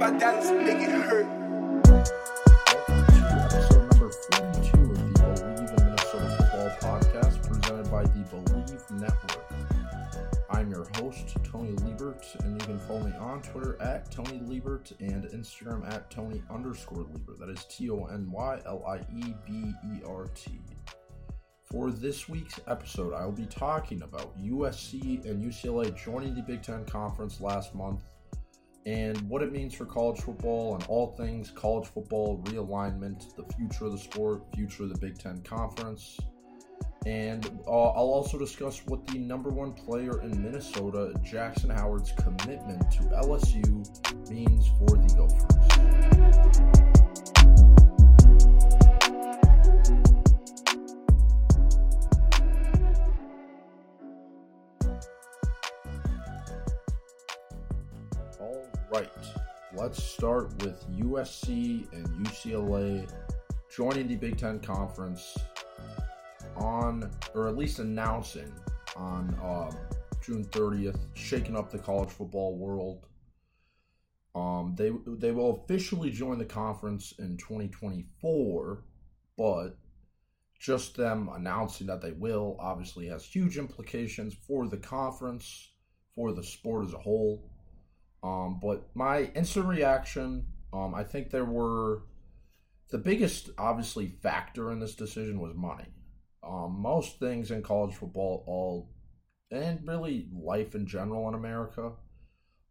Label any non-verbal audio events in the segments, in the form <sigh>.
my daddies make it hurt. Episode number 42 of the Bleav in Minnesota Football podcast presented by the Bleav Network. I'm your host, Tony Liebert, and you can follow me on Twitter at Tony Liebert and Instagram at Tony underscore Liebert. That is T O N Y L I E B E R T. For this week's episode, I will be talking about USC and UCLA joining the Big Ten Conference last month and what it means for college football and all things college football realignment, the future of the sport, future of the Big Ten Conference. And uh, I'll also discuss what the number one player in Minnesota, Jaxon Howard's commitment to LSU, means for the Gophers. Let's start with USC and UCLA joining the Big Ten Conference on, or at least announcing on um, June 30th, shaking up the college football world. Um, they they will officially join the conference in 2024, but just them announcing that they will obviously has huge implications for the conference, for the sport as a whole. Um, but my instant reaction, um, I think there were the biggest, obviously, factor in this decision was money. Um, most things in college football, all and really life in general in America,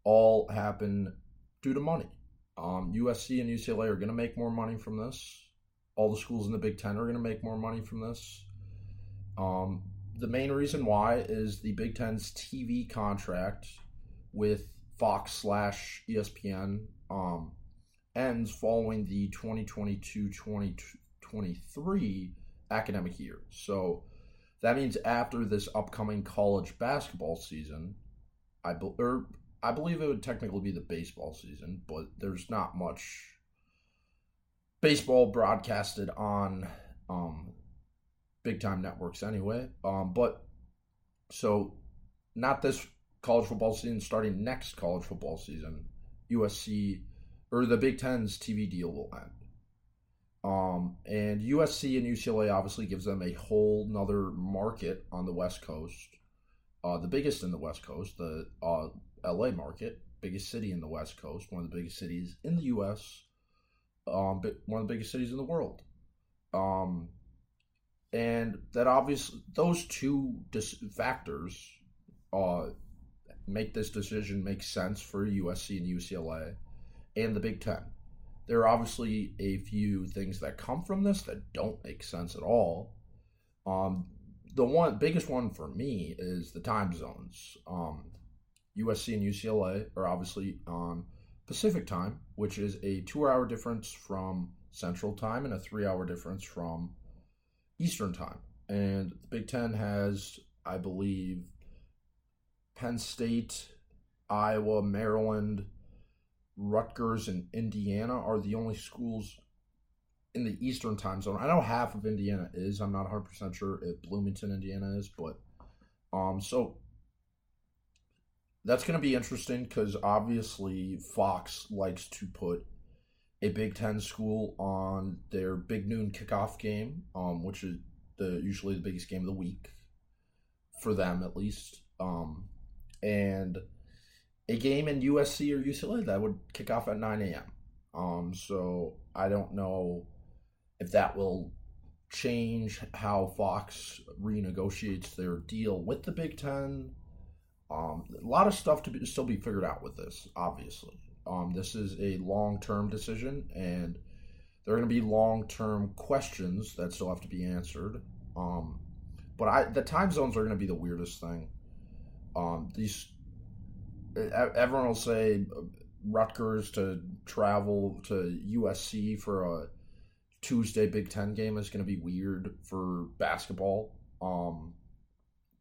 all happen due to money. Um, USC and UCLA are going to make more money from this. All the schools in the Big Ten are going to make more money from this. Um, the main reason why is the Big Ten's TV contract with Fox slash ESPN um, ends following the 2022-2023 academic year. So that means after this upcoming college basketball season, I be, or I believe it would technically be the baseball season, but there's not much baseball broadcasted on um, big time networks anyway. Um, but so not this college football season, starting next college football season, USC or the Big Ten's TV deal will end. Um, and USC and UCLA obviously gives them a whole nother market on the West Coast. Uh, the biggest in the West Coast, the uh, LA market, biggest city in the West Coast, one of the biggest cities in the U.S., um, but one of the biggest cities in the world. Um, and that obviously those two dis- factors uh, make this decision make sense for USC and UCLA and the Big Ten. There are obviously a few things that come from this that don't make sense at all. Um, the one biggest one for me is the time zones. Um, USC and UCLA are obviously on Pacific time, which is a two-hour difference from Central time and a three-hour difference from Eastern time. And the Big Ten has, I believe, Penn State, Iowa, Maryland, Rutgers, and Indiana are the only schools in the Eastern time zone. I know half of Indiana is. I'm not 100% sure if Bloomington, Indiana is, but um so that's going to be interesting cuz obviously Fox likes to put a Big 10 school on their big noon kickoff game, um which is the usually the biggest game of the week for them at least. Um and a game in USC or UCLA that would kick off at 9 a.m. Um, so I don't know if that will change how Fox renegotiates their deal with the Big Ten. Um, a lot of stuff to be, still be figured out with this, obviously. Um, this is a long term decision, and there are going to be long term questions that still have to be answered. Um, but I, the time zones are going to be the weirdest thing. Um, these everyone will say Rutgers to travel to USC for a Tuesday Big Ten game is going to be weird for basketball. Um,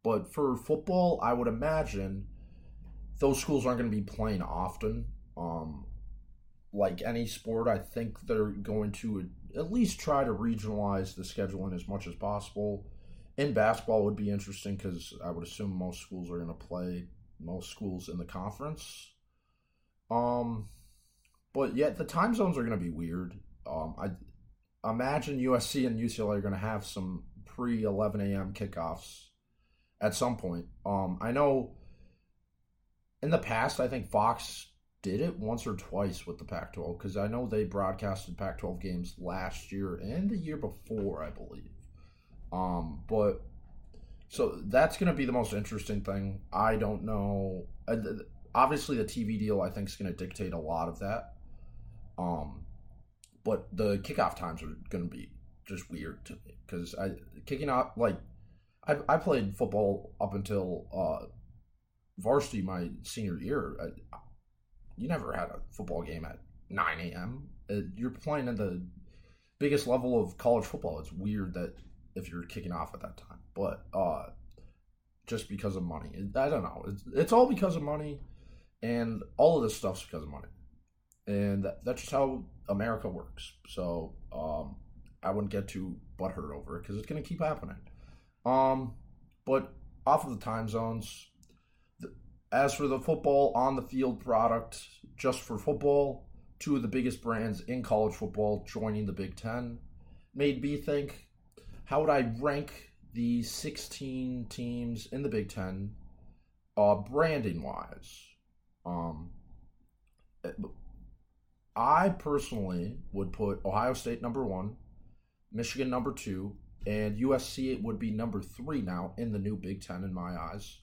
but for football, I would imagine those schools aren't going to be playing often. Um, like any sport, I think they're going to at least try to regionalize the scheduling as much as possible. In basketball, would be interesting because I would assume most schools are going to play most schools in the conference. Um, but yet the time zones are going to be weird. Um, I imagine USC and UCLA are going to have some pre 11 a.m. kickoffs at some point. Um, I know in the past, I think Fox did it once or twice with the Pac 12 because I know they broadcasted Pac 12 games last year and the year before, I believe. Um, but so that's going to be the most interesting thing. I don't know. Obviously, the TV deal I think is going to dictate a lot of that. Um, but the kickoff times are going to be just weird to me because I kicking off like I, I played football up until uh, varsity my senior year. I, you never had a football game at 9 a.m. Uh, you're playing at the biggest level of college football. It's weird that if you're kicking off at that time, but uh, just because of money, I don't know. It's, it's all because of money, and all of this stuff's because of money, and that, that's just how America works. So um, I wouldn't get too butthurt over it because it's to keep happening. Um, but off of the time zones, as for the football on the field product, just for football, two of the biggest brands in college football joining the Big Ten made me think how would I rank the 16 teams in the Big Ten uh, branding wise? Um, I personally would put Ohio State number one, Michigan number two, and USC would be number three now in the new Big Ten in my eyes.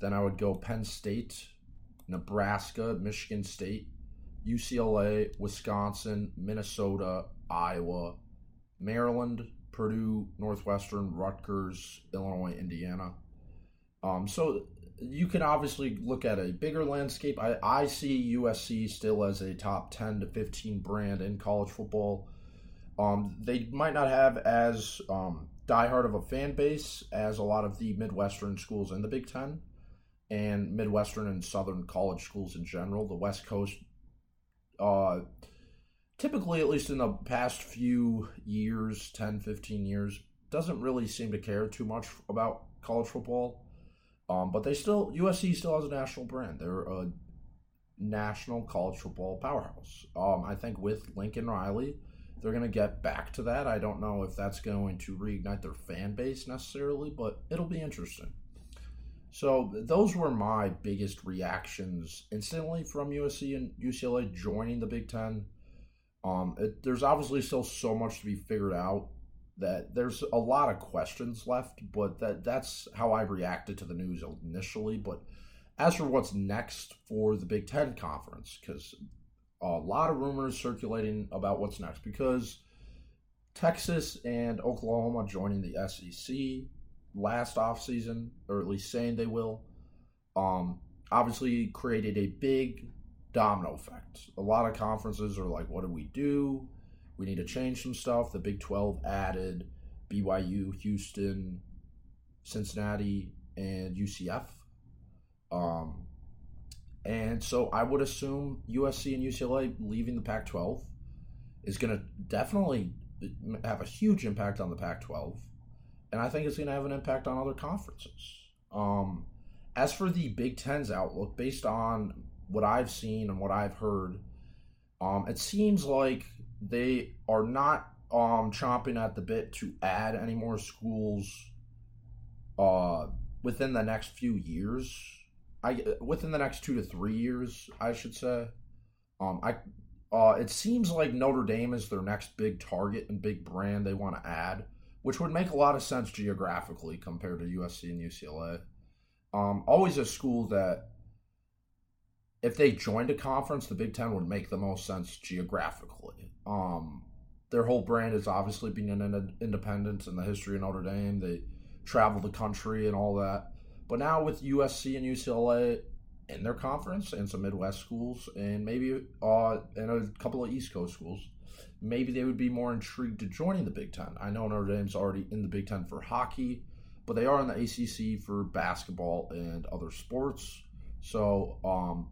Then I would go Penn State, Nebraska, Michigan State, UCLA, Wisconsin, Minnesota, Iowa, Maryland, Purdue, Northwestern, Rutgers, Illinois, Indiana. Um, so you can obviously look at a bigger landscape. I, I see USC still as a top 10 to 15 brand in college football. Um, they might not have as um, diehard of a fan base as a lot of the Midwestern schools in the Big Ten and Midwestern and Southern college schools in general. The West Coast, uh, typically, at least in the past few years 10, 15 years, doesn't really seem to care too much about college football. Um, but they still USC still has a national brand. They're a national college football powerhouse. Um, I think with Lincoln Riley, they're going to get back to that. I don't know if that's going to reignite their fan base necessarily, but it'll be interesting. So those were my biggest reactions instantly from USC and UCLA joining the Big Ten. Um, it, there's obviously still so much to be figured out that there's a lot of questions left, but that that's how I reacted to the news initially. But as for what's next for the Big Ten conference, because a lot of rumors circulating about what's next, because Texas and Oklahoma joining the SEC last offseason, or at least saying they will, um, obviously created a big domino effect. A lot of conferences are like, what do we do? we need to change some stuff. The Big 12 added BYU, Houston, Cincinnati, and UCF. Um, and so I would assume USC and UCLA leaving the Pac 12 is going to definitely have a huge impact on the Pac 12. And I think it's going to have an impact on other conferences. Um, as for the Big Ten's outlook, based on what I've seen and what I've heard, um, it seems like they are not um, chomping at the bit to add any more schools uh, within the next few years. I within the next two to three years, I should say. Um, I uh, it seems like Notre Dame is their next big target and big brand they want to add, which would make a lot of sense geographically compared to USC and UCLA. Um, always a school that, if they joined a conference, the Big Ten would make the most sense geographically. Um, their whole brand is obviously being an independent in the history of Notre Dame. They travel the country and all that. But now with USC and UCLA, in their conference and some Midwest schools and maybe uh, and a couple of East Coast schools, maybe they would be more intrigued to joining the Big Ten. I know Notre Dame's already in the Big Ten for hockey, but they are in the ACC for basketball and other sports. So um,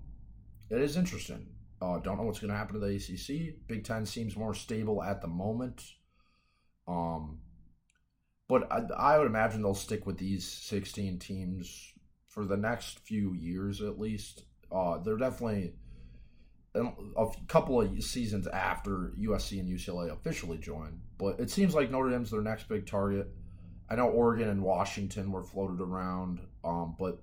it is interesting. Uh, don't know what's going to happen to the ACC. Big Ten seems more stable at the moment. Um, but I, I would imagine they'll stick with these 16 teams for the next few years at least. Uh, they're definitely a couple of seasons after USC and UCLA officially joined, but it seems like Notre Dame's their next big target. I know Oregon and Washington were floated around, um, but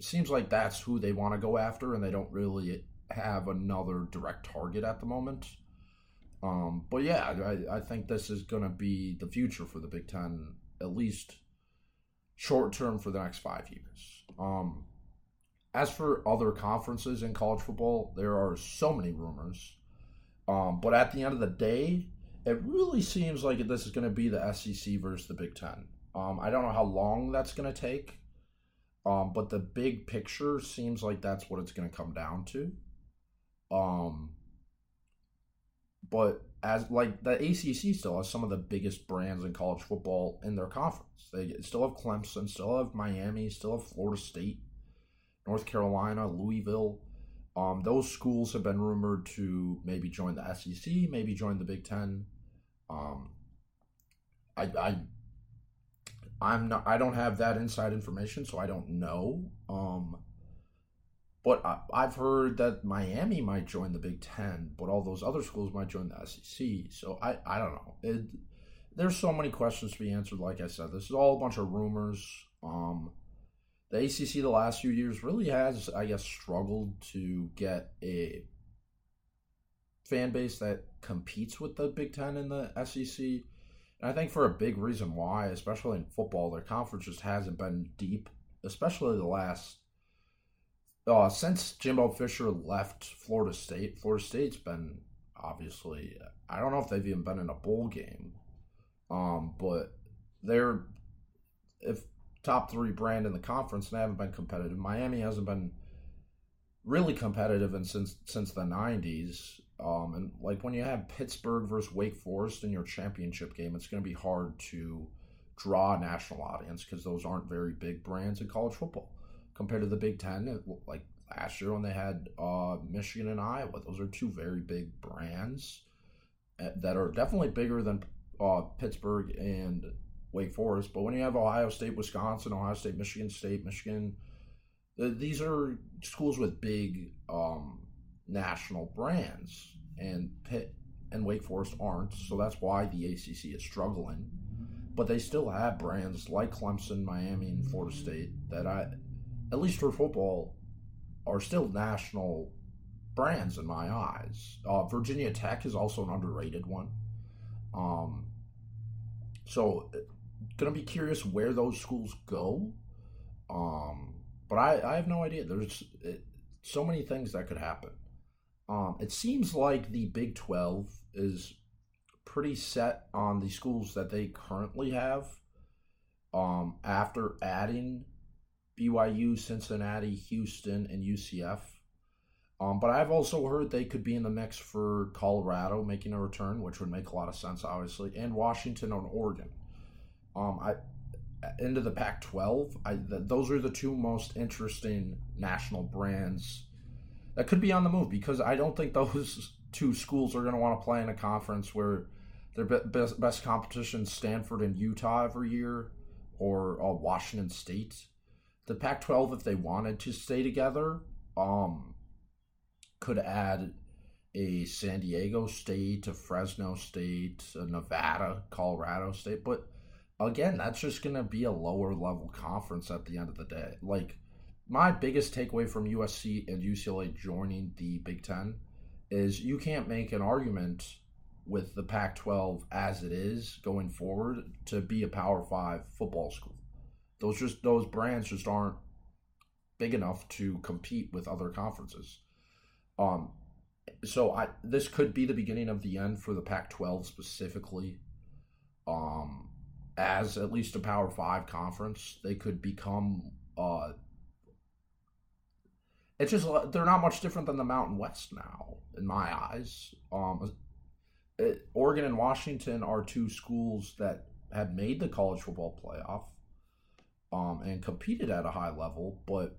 seems like that's who they want to go after, and they don't really have another direct target at the moment. Um, but yeah, I, I think this is going to be the future for the Big Ten, at least short term for the next five years. Um, as for other conferences in college football, there are so many rumors. Um, but at the end of the day, it really seems like this is going to be the SEC versus the Big Ten. Um, I don't know how long that's going to take, um, but the big picture seems like that's what it's going to come down to. Um, but as like the ACC still has some of the biggest brands in college football in their conference. They still have Clemson, still have Miami, still have Florida State, North Carolina, Louisville. Um, those schools have been rumored to maybe join the SEC, maybe join the Big Ten. Um, I, I, I'm not. I don't have that inside information, so I don't know. Um, but I, have heard that Miami might join the Big Ten, but all those other schools might join the SEC. So I, I don't know. It, there's so many questions to be answered. Like I said, this is all a bunch of rumors. Um, the ACC the last few years really has, I guess, struggled to get a fan base that competes with the Big Ten and the SEC. And I think for a big reason why, especially in football, their conference just hasn't been deep, especially the last uh, since Jimbo Fisher left Florida State, Florida State's been obviously I don't know if they've even been in a bowl game, um, but they're if top three brand in the conference and they haven't been competitive. Miami hasn't been really competitive and since since the '90s. Um, and like when you have Pittsburgh versus Wake Forest in your championship game, it's going to be hard to draw a national audience because those aren't very big brands in college football compared to the Big Ten. Like last year when they had uh, Michigan and Iowa, those are two very big brands eh, that are definitely bigger than uh, Pittsburgh and Wake Forest. But when you have Ohio State, Wisconsin, Ohio State, Michigan State, Michigan, these are schools with big um, national brands, and Pitt and Wake Forest aren't. So that's why the ACC is struggling. But they still have brands like Clemson, Miami, and Florida State that I at least for football, are still national brands in my eyes. Uh, Virginia Tech is also an underrated one. Um, so, gonna be curious where those schools go. Um, but I, I have no idea. There's it, so many things that could happen. Um, it seems like the Big 12 is pretty set on the schools that they currently have um, after adding BYU, Cincinnati, Houston, and UCF. Um, but I've also heard they could be in the mix for Colorado making a return, which would make a lot of sense, obviously, and Washington and Oregon. Um, I into the Pac-12. I th- those are the two most interesting national brands that could be on the move because I don't think those <laughs> two schools are going to want to play in a conference where their best, best competition is Stanford and Utah every year, or uh, Washington State the Pac-12, if they wanted to stay together, um, could add a San Diego State, a Fresno State, a Nevada, Colorado State, but again, that's just going to be a lower level conference at the end of the day. Like my biggest takeaway from USC and UCLA joining the Big Ten is you can't make an argument with the Pac 12 as it is going forward to be a Power Five football school. Those just those brands just aren't big enough to compete with other conferences. Um, so I this could be the beginning of the end for the Pac-12 specifically. Um, as at least a Power Five conference, they could become. Uh, it's just they're not much different than the Mountain West now, in my eyes. Um, it, Oregon and Washington are two schools that have made the college football playoff um, and competed at a high level, but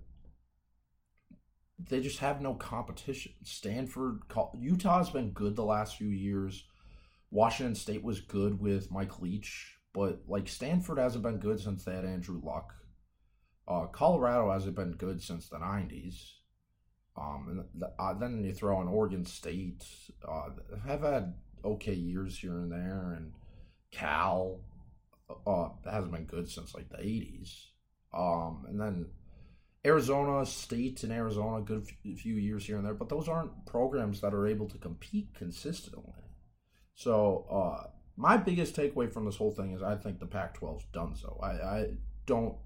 they just have no competition. Stanford, Utah's been good the last few years. Washington State was good with Mike Leach, but like Stanford hasn't been good since they had Andrew Luck. Uh, Colorado hasn't been good since the '90s. Um, and the, uh, then you throw in Oregon State, uh, have had okay years here and there, and Cal uh, hasn't been good since like the '80s. Um, and then Arizona State and Arizona, good few years here and there, but those aren't programs that are able to compete consistently. So, uh, my biggest takeaway from this whole thing is I think the Pac 12's done so. I, I don't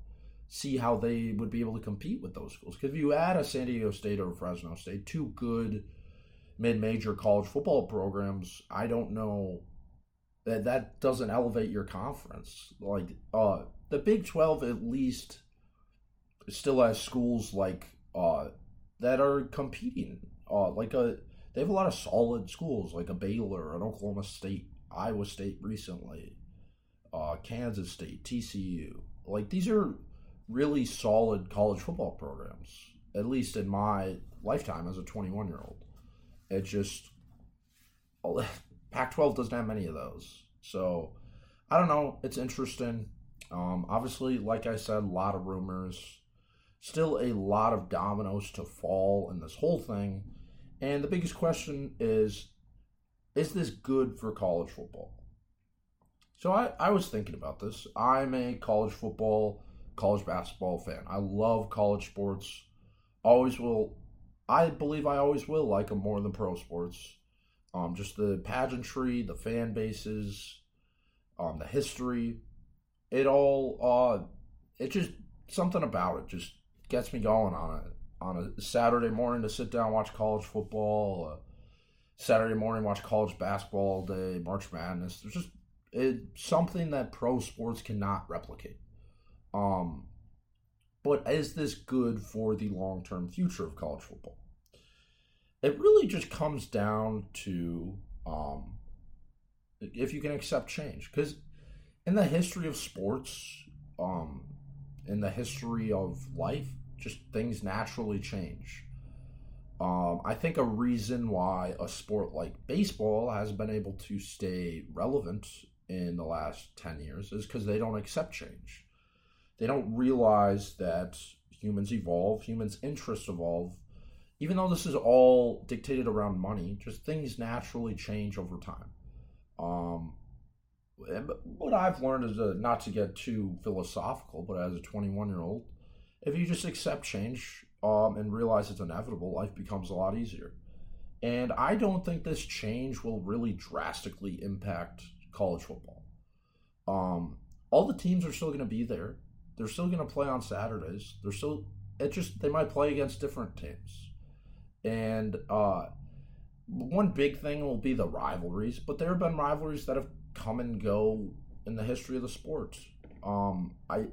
see how they would be able to compete with those schools. Because if you add a San Diego State or Fresno State, two good mid major college football programs, I don't know that that doesn't elevate your conference. Like, uh, the Big 12 at least still has schools like uh, that are competing. Uh, like a they have a lot of solid schools like a Baylor, an Oklahoma State, Iowa State recently, uh, Kansas State, TCU. Like these are really solid college football programs. At least in my lifetime as a 21 year old, it just <laughs> Pac-12 doesn't have many of those. So I don't know. It's interesting. Um, obviously, like I said, a lot of rumors still a lot of dominoes to fall in this whole thing. And the biggest question is is this good for college football? So I, I was thinking about this. I'm a college football, college basketball fan. I love college sports. Always will. I believe I always will like them more than pro sports. Um, just the pageantry, the fan bases, um, the history. It all, uh, it just something about it just gets me going on a on a Saturday morning to sit down watch college football. Uh, Saturday morning watch college basketball all day, March Madness. There's just it's something that pro sports cannot replicate. Um, but is this good for the long term future of college football? It really just comes down to um, if you can accept change. Because in the history of sports, um, in the history of life, just things naturally change. Um, I think a reason why a sport like baseball has been able to stay relevant in the last 10 years is because they don't accept change. They don't realize that humans evolve, humans' interests evolve. Even though this is all dictated around money, just things naturally change over time. Um, what I've learned is uh, not to get too philosophical, but as a 21 year old, if you just accept change um, and realize it's inevitable, life becomes a lot easier. And I don't think this change will really drastically impact college football. Um, all the teams are still going to be there. They're still going to play on Saturdays. They're still it just they might play against different teams. And uh, one big thing will be the rivalries, but there have been rivalries that have come and go in the history of the sport. Um, I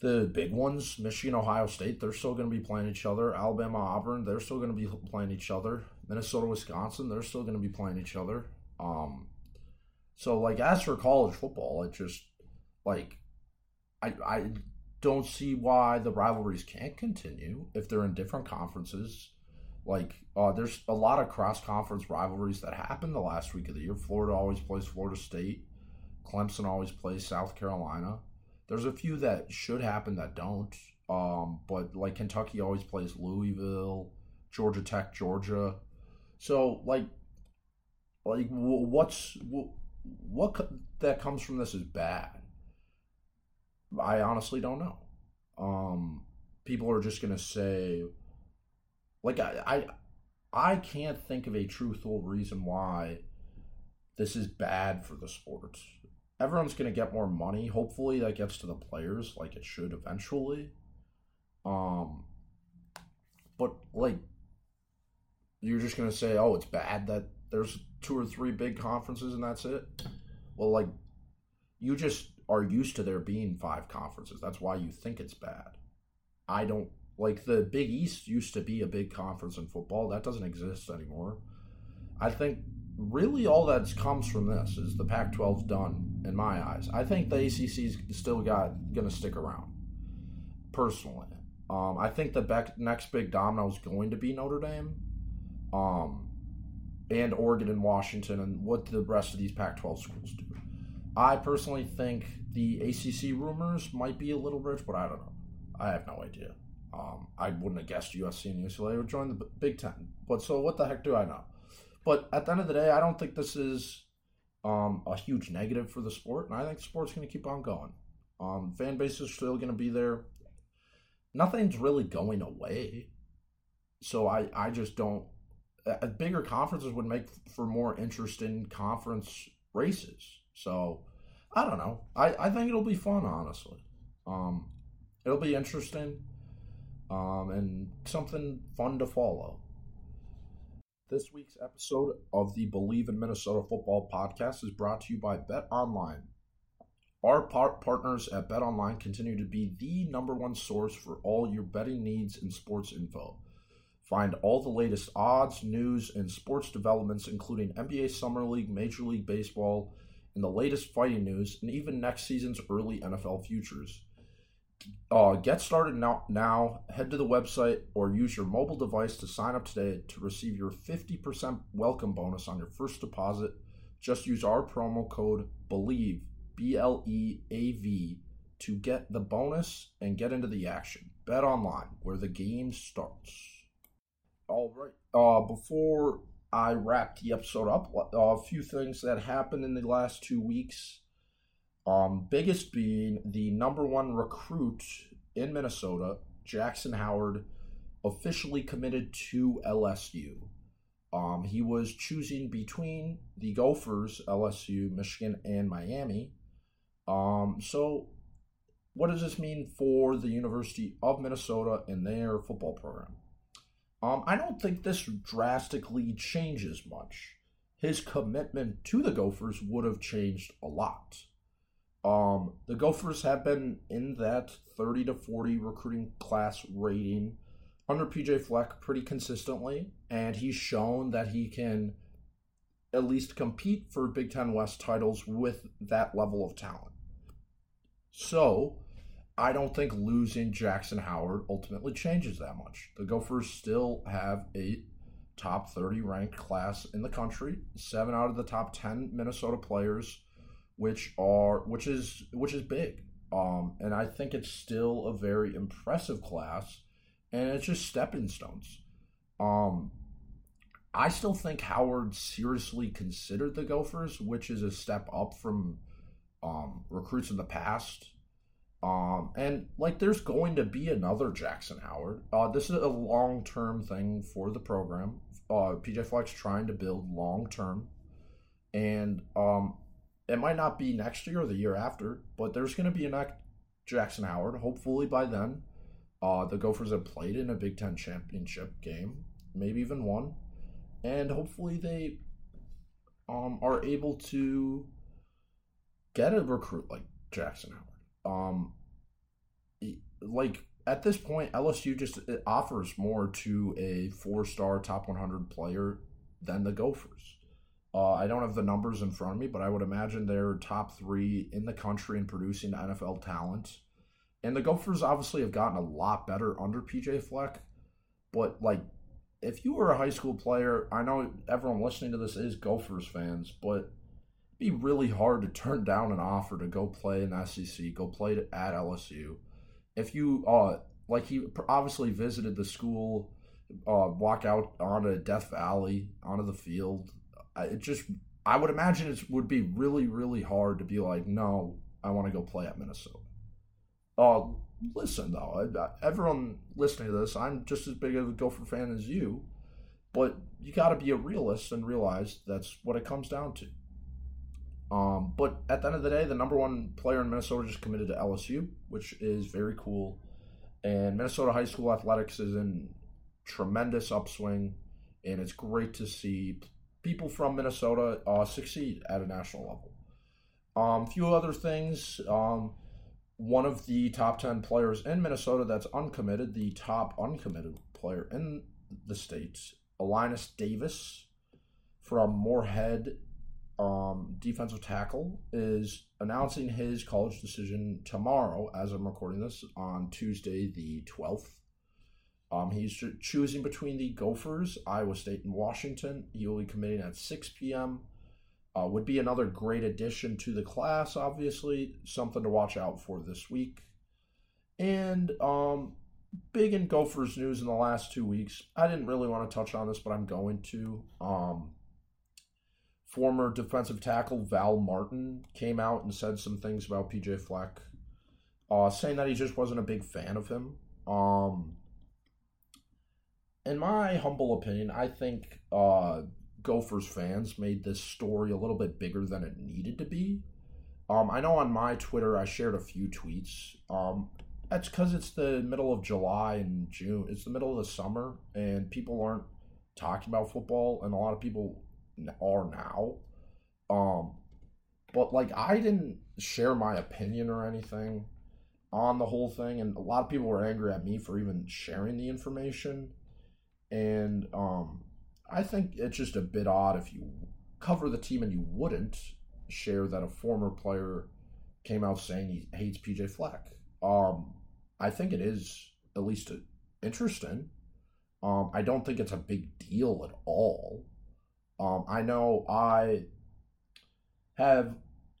the big ones, Michigan, Ohio State, they're still going to be playing each other. Alabama, Auburn, they're still going to be playing each other. Minnesota, Wisconsin, they're still going to be playing each other. Um, so like as for college football, it just like I I don't see why the rivalries can't continue if they're in different conferences. Like uh, there's a lot of cross conference rivalries that happen the last week of the year. Florida always plays Florida State. Clemson always plays South Carolina. There's a few that should happen that don't. Um, but like Kentucky always plays Louisville, Georgia Tech, Georgia. So like, like what's what that comes from this is bad. I honestly don't know. Um, people are just to say, like, I, I, I can't think of a truthful reason why this is bad for the sport. Everyone's to get more money. Hopefully, that gets to the players like it should eventually. Um, but like, you're just to say, oh, it's bad that there's two or three big conferences and that's it. Well, like, you just are used to there being five conferences. That's why you think it's bad. I don't like the Big East used to be a big conference in football. That doesn't exist anymore. I think really all that comes from this is the Pac-12's done in my eyes. I think the ACC's still got going to stick around. Personally, um, I think the next big domino is going to be Notre Dame, um, and Oregon and Washington, and what the rest of these Pac-12 schools do. I personally think the ACC rumors might be a little rich, but I don't know. I have no idea. Um, I wouldn't have guessed USC and UCLA would join the Big Ten. But so what the heck do I know? But at the end of the day, I don't think this is um, a huge negative for the sport, and I think the sport's going to keep on going. Um, fan base is still going to be there. Nothing's really going away. So I, I just don't. Uh, bigger conferences would make for more interesting conference races. So I don't know. I, I think it'll be fun, honestly. Um, it'll be interesting um, and something fun to follow. This week's episode of the Bleav in Minnesota Football podcast is brought to you by Bet Online. Our par- partners at Bet Online continue to be the number one source for all your betting needs and sports info. Find all the latest odds, news, and sports developments, including NBA Summer League, Major League Baseball, and the latest fighting news, and even next season's early NFL futures. Uh, get started now, now. Head to the website or use your mobile device to sign up today to receive your 50% welcome bonus on your first deposit. Just use our promo code BLEAV, B L E A V, to get the bonus and get into the action. Bet online, where the game starts. All right. Uh, before I wrap the episode up, a few things that happened in the last two weeks. Um, biggest being the number one recruit in Minnesota, Jaxon Howard, officially committed to LSU. Um, he was choosing between the Gophers, LSU, Michigan, and Miami. Um, so, what does this mean for the University of Minnesota and their football program? Um, I don't think this drastically changes much. His commitment to the Gophers would have changed a lot. Um, the Gophers have been in that 30 to 40 recruiting class rating under PJ Fleck pretty consistently, and he's shown that he can at least compete for Big Ten West titles with that level of talent. So, I don't think losing Jaxon Howard ultimately changes that much. The Gophers still have a top 30 ranked class in the country, seven out of the top 10 Minnesota players which are which is which is big. Um, and I think it's still a very impressive class, and it's just stepping stones. Um, I still think Howard seriously considered the Gophers, which is a step up from um, recruits in the past. Um, and like, there's going to be another Jaxon Howard. Uh, this is a long term thing for the program. Uh, PJ Fleck's trying to build long term, and um, it might not be next year or the year after, but there's going to be a Jaxon Howard. Hopefully by then, uh, the Gophers have played in a Big Ten championship game, maybe even one, and hopefully they um, are able to get a recruit like Jaxon Howard. Um, like at this point, LSU just offers more to a four-star top 100 player than the Gophers. Uh, I don't have the numbers in front of me, but I would imagine they're top three in the country in producing NFL talent. And the Gophers obviously have gotten a lot better under PJ Fleck. But, like, if you were a high school player, I know everyone listening to this is Gophers fans, but be really hard to turn down an offer to go play in SEC, go play at LSU. If you, uh, like, he obviously visited the school, uh, walk out onto Death Valley, onto the field, it just I would imagine it would be really really hard to be like, no, I want to go play at Minnesota. Uh, listen though, I, everyone listening to this, I'm just as big of a Gopher fan as you, but you got to be a realist and realize that's what it comes down to. Um, but at the end of the day, the number one player in Minnesota just committed to LSU, which is very cool. And Minnesota high school athletics is in tremendous upswing, and it's great to see people from Minnesota uh, succeed at a national level. A um, few other things. Um, one of the top 10 players in Minnesota that's uncommitted, the top uncommitted player in the state, Alinus Davis from Moorhead um, defensive tackle, is announcing his college decision tomorrow as I'm recording this on Tuesday, the 12th. Um, he's choosing between the Gophers, Iowa State, and Washington. He will be committing at 6 p.m. Uh, would be another great addition to the class, obviously. Something to watch out for this week. And um, big in Gophers news in the last two weeks. I didn't really want to touch on this, but I'm going to. Um, former defensive tackle Val Martin came out and said some things about PJ Fleck, uh, saying that he just wasn't a big fan of him. Um, in my humble opinion, I think uh, Gophers fans made this story a little bit bigger than it needed to be. Um, I know on my Twitter I shared a few tweets. Um, that's because it's the middle of July and June. It's the middle of the summer, and people aren't talking about football, and a lot of people are now. Um, but like I didn't share my opinion or anything on the whole thing, and a lot of people were angry at me for even sharing the information. And um, I think it's just a bit odd if you cover the team and you wouldn't share that a former player came out saying he hates PJ Fleck. Um, I think it is at least interesting. Um, I don't think it's a big deal at all. Um, I know I have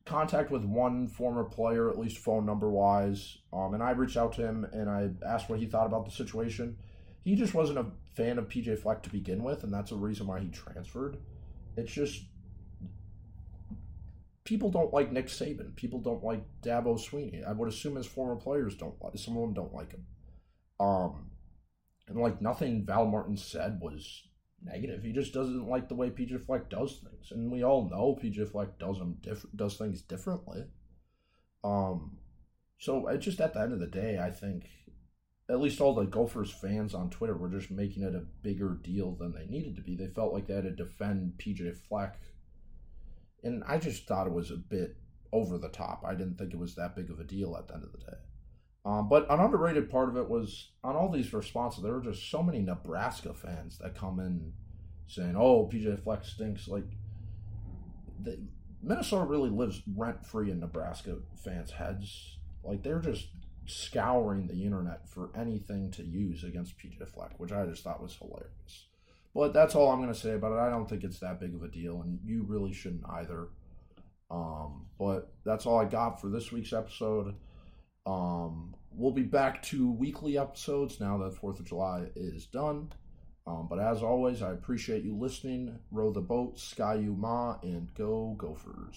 contact with one former player, at least phone number wise, um, and I reached out to him and I asked what he thought about the situation. He just wasn't a fan of PJ Fleck to begin with, and that's a reason why he transferred. It's just people don't like Nick Saban. People don't like Dabo Swinney. I would assume his former players don't like. Some of them don't like him. Um, and like nothing Val Martin said was negative. He just doesn't like the way PJ Fleck does things, and we all know PJ Fleck does them diff- does things differently. Um, so it just at the end of the day, I think at least all the Gophers fans on Twitter were just making it a bigger deal than they needed to be. They felt like they had to defend PJ Fleck, and I just thought it was a bit over the top. I didn't think it was that big of a deal at the end of the day. Um, but an underrated part of it was on all these responses, there were just so many Nebraska fans that come in saying, "Oh, PJ Fleck stinks." Like, the, Minnesota really lives rent free in Nebraska fans' heads. Like, they're just scouring the internet for anything to use against PJ Fleck, which I just thought was hilarious. But that's all I'm going to say about it. I don't think it's that big of a deal, and you really shouldn't either. Um, but that's all I got for this week's episode. Um, we'll be back to weekly episodes now that 4th of July is done. Um, but as always, I appreciate you listening. Row the boat, Ski-U-Mah, and go Gophers.